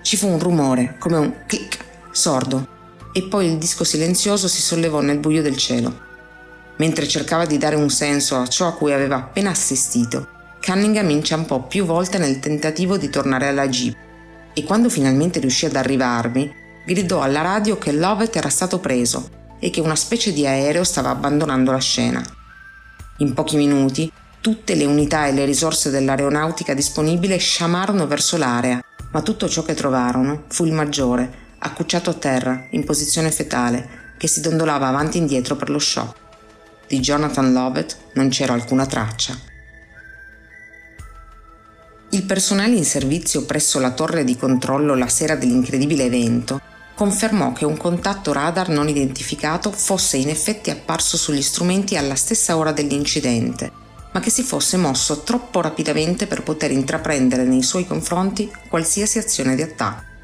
Ci fu un rumore, come un clic sordo, e poi il disco silenzioso si sollevò nel buio del cielo. Mentre cercava di dare un senso a ciò a cui aveva appena assistito, Cunningham inciampò più volte nel tentativo di tornare alla jeep e quando finalmente riuscì ad arrivarvi, gridò alla radio che Lovett era stato preso e che una specie di aereo stava abbandonando la scena. In pochi minuti, tutte le unità e le risorse dell'aeronautica disponibile sciamarono verso l'area, ma tutto ciò che trovarono fu il maggiore, accucciato a terra, in posizione fetale, che si dondolava avanti e indietro per lo shock. Di Jonathan Lovett non c'era alcuna traccia. Il personale in servizio presso la torre di controllo la sera dell'incredibile evento confermò che un contatto radar non identificato fosse in effetti apparso sugli strumenti alla stessa ora dell'incidente, ma che si fosse mosso troppo rapidamente per poter intraprendere nei suoi confronti qualsiasi azione di attacco.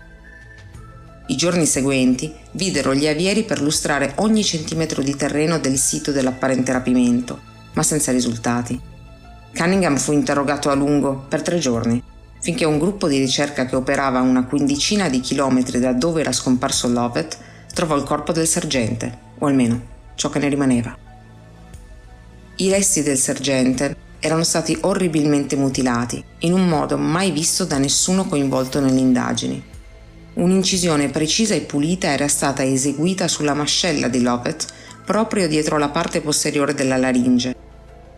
I giorni seguenti videro gli avieri perlustrare ogni centimetro di terreno del sito dell'apparente rapimento, ma senza risultati. Cunningham fu interrogato a lungo per tre giorni, finché un gruppo di ricerca che operava a una quindicina di chilometri da dove era scomparso Lovett trovò il corpo del sergente, o almeno ciò che ne rimaneva. I resti del sergente erano stati orribilmente mutilati, in un modo mai visto da nessuno coinvolto nelle indagini. Un'incisione precisa e pulita era stata eseguita sulla mascella di Lovett proprio dietro la parte posteriore della laringe.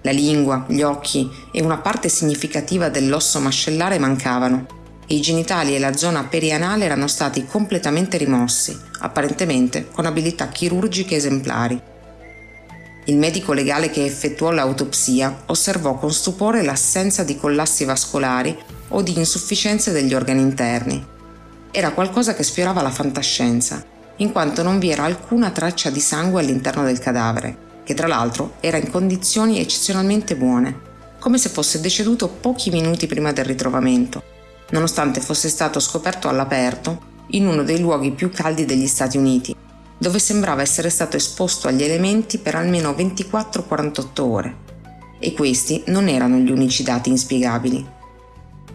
La lingua, gli occhi e una parte significativa dell'osso mascellare mancavano e i genitali e la zona perianale erano stati completamente rimossi, apparentemente con abilità chirurgiche esemplari. Il medico legale che effettuò l'autopsia osservò con stupore l'assenza di collassi vascolari o di insufficienze degli organi interni. Era qualcosa che sfiorava la fantascienza, in quanto non vi era alcuna traccia di sangue all'interno del cadavere, che tra l'altro era in condizioni eccezionalmente buone, come se fosse deceduto pochi minuti prima del ritrovamento, nonostante fosse stato scoperto all'aperto in uno dei luoghi più caldi degli Stati Uniti, dove sembrava essere stato esposto agli elementi per almeno 24-48 ore. E questi non erano gli unici dati inspiegabili.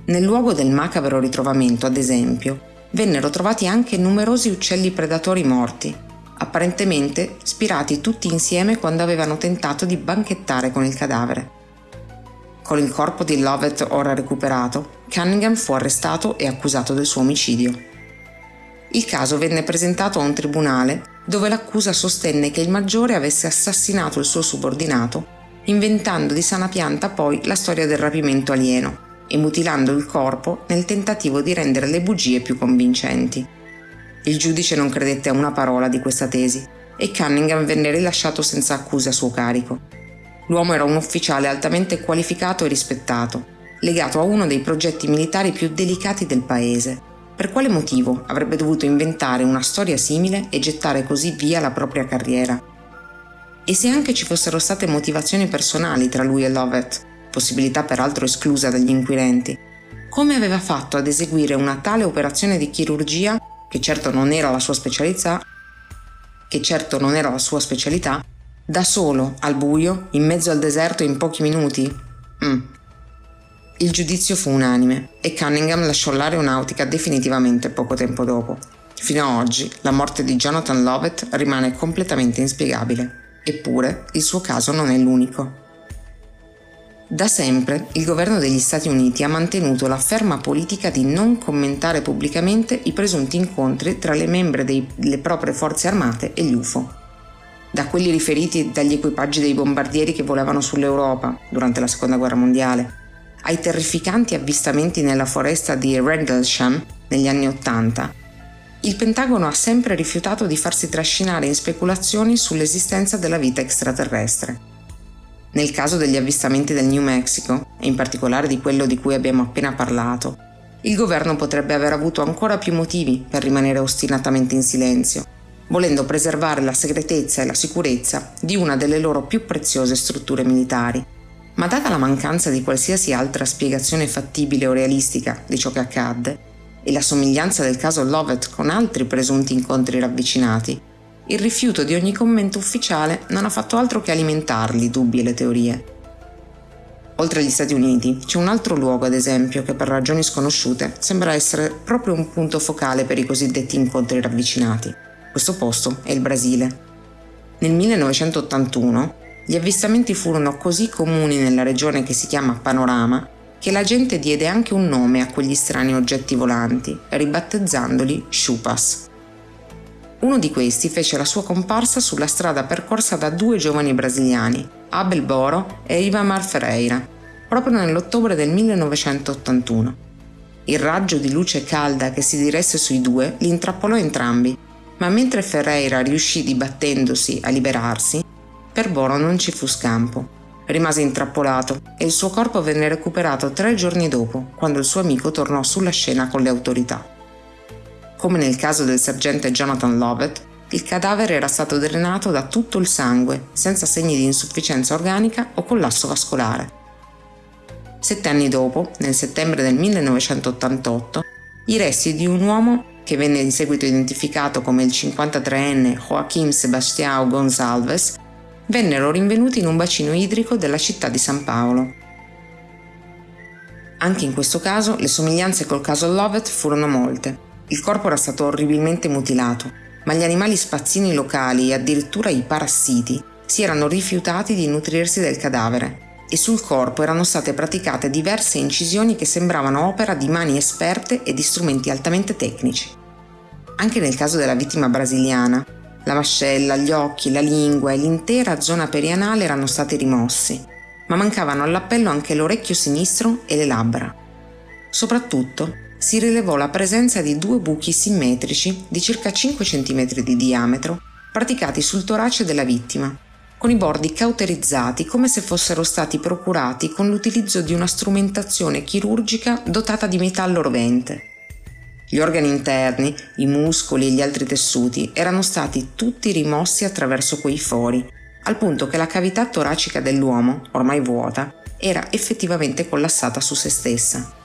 Nel luogo del macabro ritrovamento, ad esempio, vennero trovati anche numerosi uccelli predatori morti, apparentemente spirati tutti insieme quando avevano tentato di banchettare con il cadavere. Con il corpo di Lovett ora recuperato, Cunningham fu arrestato e accusato del suo omicidio. Il caso venne presentato a un tribunale dove l'accusa sostenne che il maggiore avesse assassinato il suo subordinato, inventando di sana pianta poi la storia del rapimento alieno e mutilando il corpo nel tentativo di rendere le bugie più convincenti. Il giudice non credette a una parola di questa tesi e Cunningham venne rilasciato senza accuse a suo carico. L'uomo era un ufficiale altamente qualificato e rispettato, legato a uno dei progetti militari più delicati del paese per quale motivo avrebbe dovuto inventare una storia simile e gettare così via la propria carriera? E se anche ci fossero state motivazioni personali tra lui e Lovett, possibilità peraltro esclusa dagli inquirenti, come aveva fatto ad eseguire una tale operazione di chirurgia, che certo non era la sua specialità, che certo non era la sua specialità, da solo, al buio, in mezzo al deserto in pochi minuti? Mm, il giudizio fu unanime e Cunningham lasciò l'aeronautica definitivamente poco tempo dopo. Fino ad oggi la morte di Jonathan Lovett rimane completamente inspiegabile, eppure il suo caso non è l'unico. Da sempre il governo degli Stati Uniti ha mantenuto la ferma politica di non commentare pubblicamente i presunti incontri tra le membre delle proprie forze armate e gli UFO. Da quelli riferiti dagli equipaggi dei bombardieri che volavano sull'Europa durante la Seconda Guerra Mondiale, ai terrificanti avvistamenti nella foresta di Rendlesham negli anni Ottanta, il Pentagono ha sempre rifiutato di farsi trascinare in speculazioni sull'esistenza della vita extraterrestre. Nel caso degli avvistamenti del New Mexico, e in particolare di quello di cui abbiamo appena parlato, il governo potrebbe aver avuto ancora più motivi per rimanere ostinatamente in silenzio, volendo preservare la segretezza e la sicurezza di una delle loro più preziose strutture militari. Ma data la mancanza di qualsiasi altra spiegazione fattibile o realistica di ciò che accadde, e la somiglianza del caso Lovett con altri presunti incontri ravvicinati, il rifiuto di ogni commento ufficiale non ha fatto altro che alimentarli dubbi e le teorie. Oltre agli Stati Uniti c'è un altro luogo, ad esempio, che per ragioni sconosciute sembra essere proprio un punto focale per i cosiddetti incontri ravvicinati. Questo posto è il Brasile. Nel 1981 gli avvistamenti furono così comuni nella regione che si chiama Panorama che la gente diede anche un nome a quegli strani oggetti volanti, ribattezzandoli Chupas. Uno di questi fece la sua comparsa sulla strada percorsa da due giovani brasiliani, Abel Boro e Ivamar Ferreira, proprio nell'ottobre del 1981. Il raggio di luce calda che si diresse sui due li intrappolò entrambi, ma mentre Ferreira riuscì dibattendosi a liberarsi, per Boro non ci fu scampo. Rimase intrappolato e il suo corpo venne recuperato tre giorni dopo, quando il suo amico tornò sulla scena con le autorità. Come nel caso del sergente Jonathan Lovett, il cadavere era stato drenato da tutto il sangue, senza segni di insufficienza organica o collasso vascolare. Sette anni dopo, nel settembre del 1988, i resti di un uomo che venne in seguito identificato come il 53enne Joaquim Sebastião Gonçalves, vennero rinvenuti in un bacino idrico della città di San Paolo. Anche in questo caso le somiglianze col caso Lovett furono molte. Il corpo era stato orribilmente mutilato, ma gli animali spazzini locali e addirittura i parassiti si erano rifiutati di nutrirsi del cadavere e sul corpo erano state praticate diverse incisioni che sembravano opera di mani esperte e di strumenti altamente tecnici. Anche nel caso della vittima brasiliana, la mascella, gli occhi, la lingua e l'intera zona perianale erano stati rimossi, ma mancavano all'appello anche l'orecchio sinistro e le labbra. Soprattutto si rilevò la presenza di due buchi simmetrici di circa 5 cm di diametro praticati sul torace della vittima, con i bordi cauterizzati come se fossero stati procurati con l'utilizzo di una strumentazione chirurgica dotata di metallo rovente. Gli organi interni, i muscoli e gli altri tessuti erano stati tutti rimossi attraverso quei fori, al punto che la cavità toracica dell'uomo, ormai vuota, era effettivamente collassata su se stessa.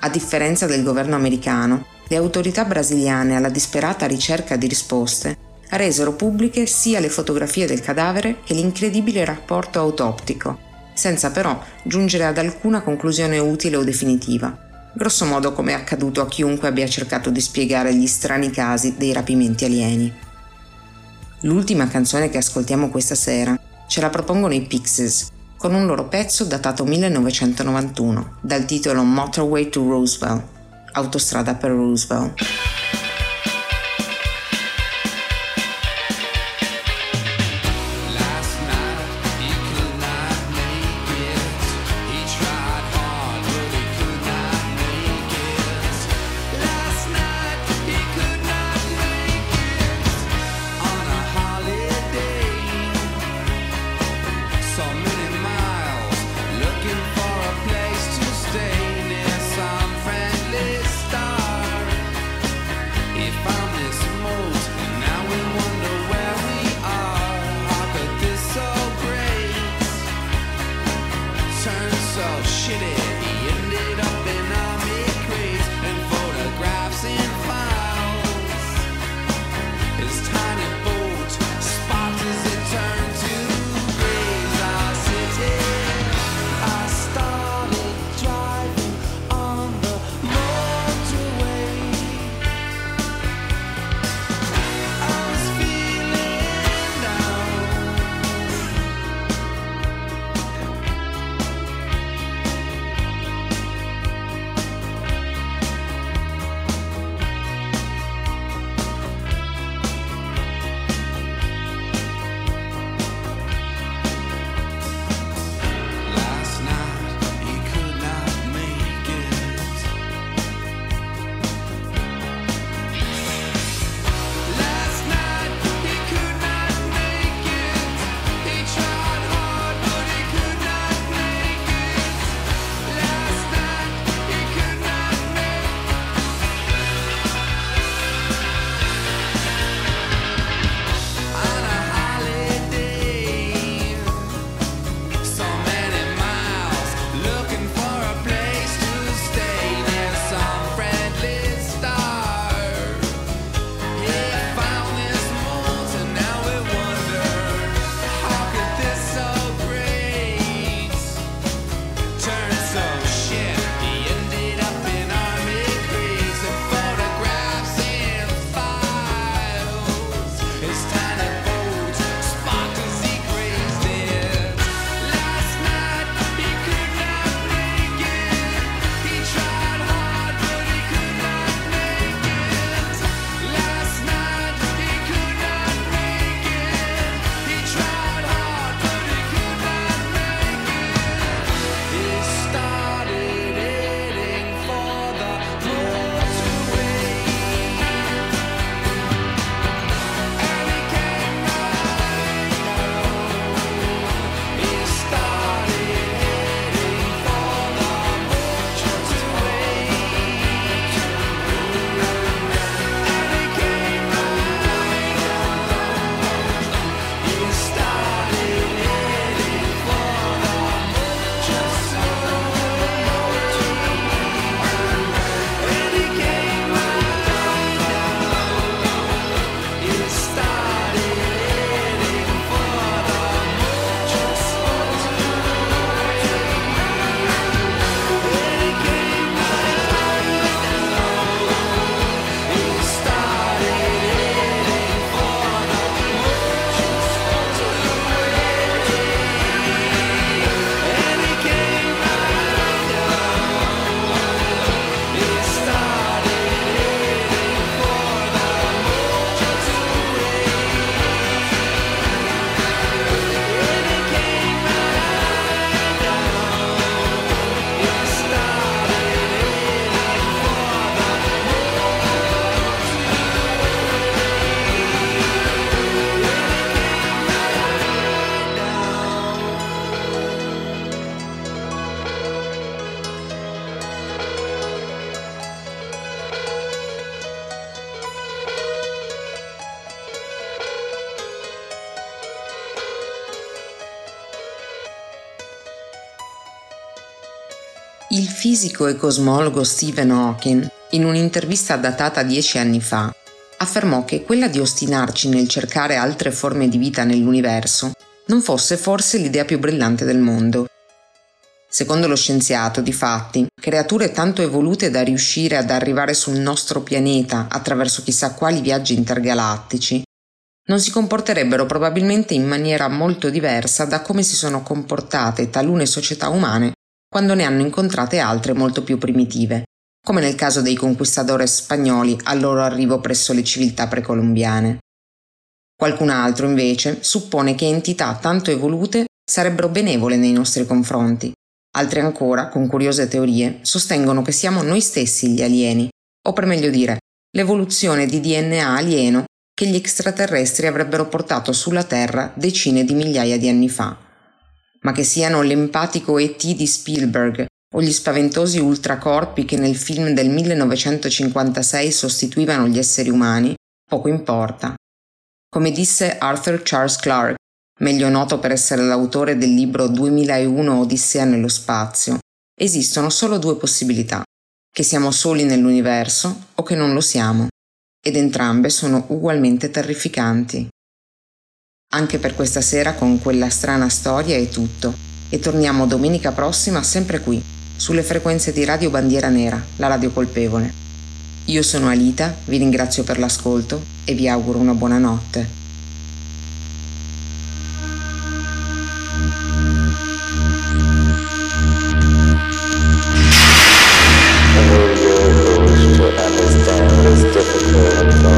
A differenza del governo americano, le autorità brasiliane alla disperata ricerca di risposte resero pubbliche sia le fotografie del cadavere che l'incredibile rapporto autoptico, senza però giungere ad alcuna conclusione utile o definitiva, grosso modo come è accaduto a chiunque abbia cercato di spiegare gli strani casi dei rapimenti alieni. L'ultima canzone che ascoltiamo questa sera ce la propongono i Pixies, con un loro pezzo datato 1991, dal titolo Motorway to Roosevelt, autostrada per Roosevelt. Fisico e cosmologo Stephen Hawking, in un'intervista datata dieci anni fa, affermò che quella di ostinarci nel cercare altre forme di vita nell'universo non fosse forse l'idea più brillante del mondo. Secondo lo scienziato, di fatti, creature tanto evolute da riuscire ad arrivare sul nostro pianeta attraverso chissà quali viaggi intergalattici non si comporterebbero probabilmente in maniera molto diversa da come si sono comportate talune società umane quando ne hanno incontrate altre molto più primitive, come nel caso dei conquistadores spagnoli al loro arrivo presso le civiltà precolombiane. Qualcun altro, invece, suppone che entità tanto evolute sarebbero benevole nei nostri confronti. Altri ancora, con curiose teorie, sostengono che siamo noi stessi gli alieni, o per meglio dire, l'evoluzione di DNA alieno che gli extraterrestri avrebbero portato sulla Terra decine di migliaia di anni fa. Ma che siano l'empatico ET di Spielberg o gli spaventosi ultracorpi che nel film del 1956 sostituivano gli esseri umani, poco importa. Come disse Arthur Charles Clarke, meglio noto per essere l'autore del libro 2001 Odissea nello spazio, esistono solo due possibilità, che siamo soli nell'universo o che non lo siamo ed entrambe sono ugualmente terrificanti. Anche per questa sera con quella strana storia è tutto e torniamo domenica prossima sempre qui, sulle frequenze di Radio Bandiera Nera, la radio colpevole. Io sono Alita, vi ringrazio per l'ascolto e vi auguro una buona notte. difficult.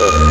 Uh.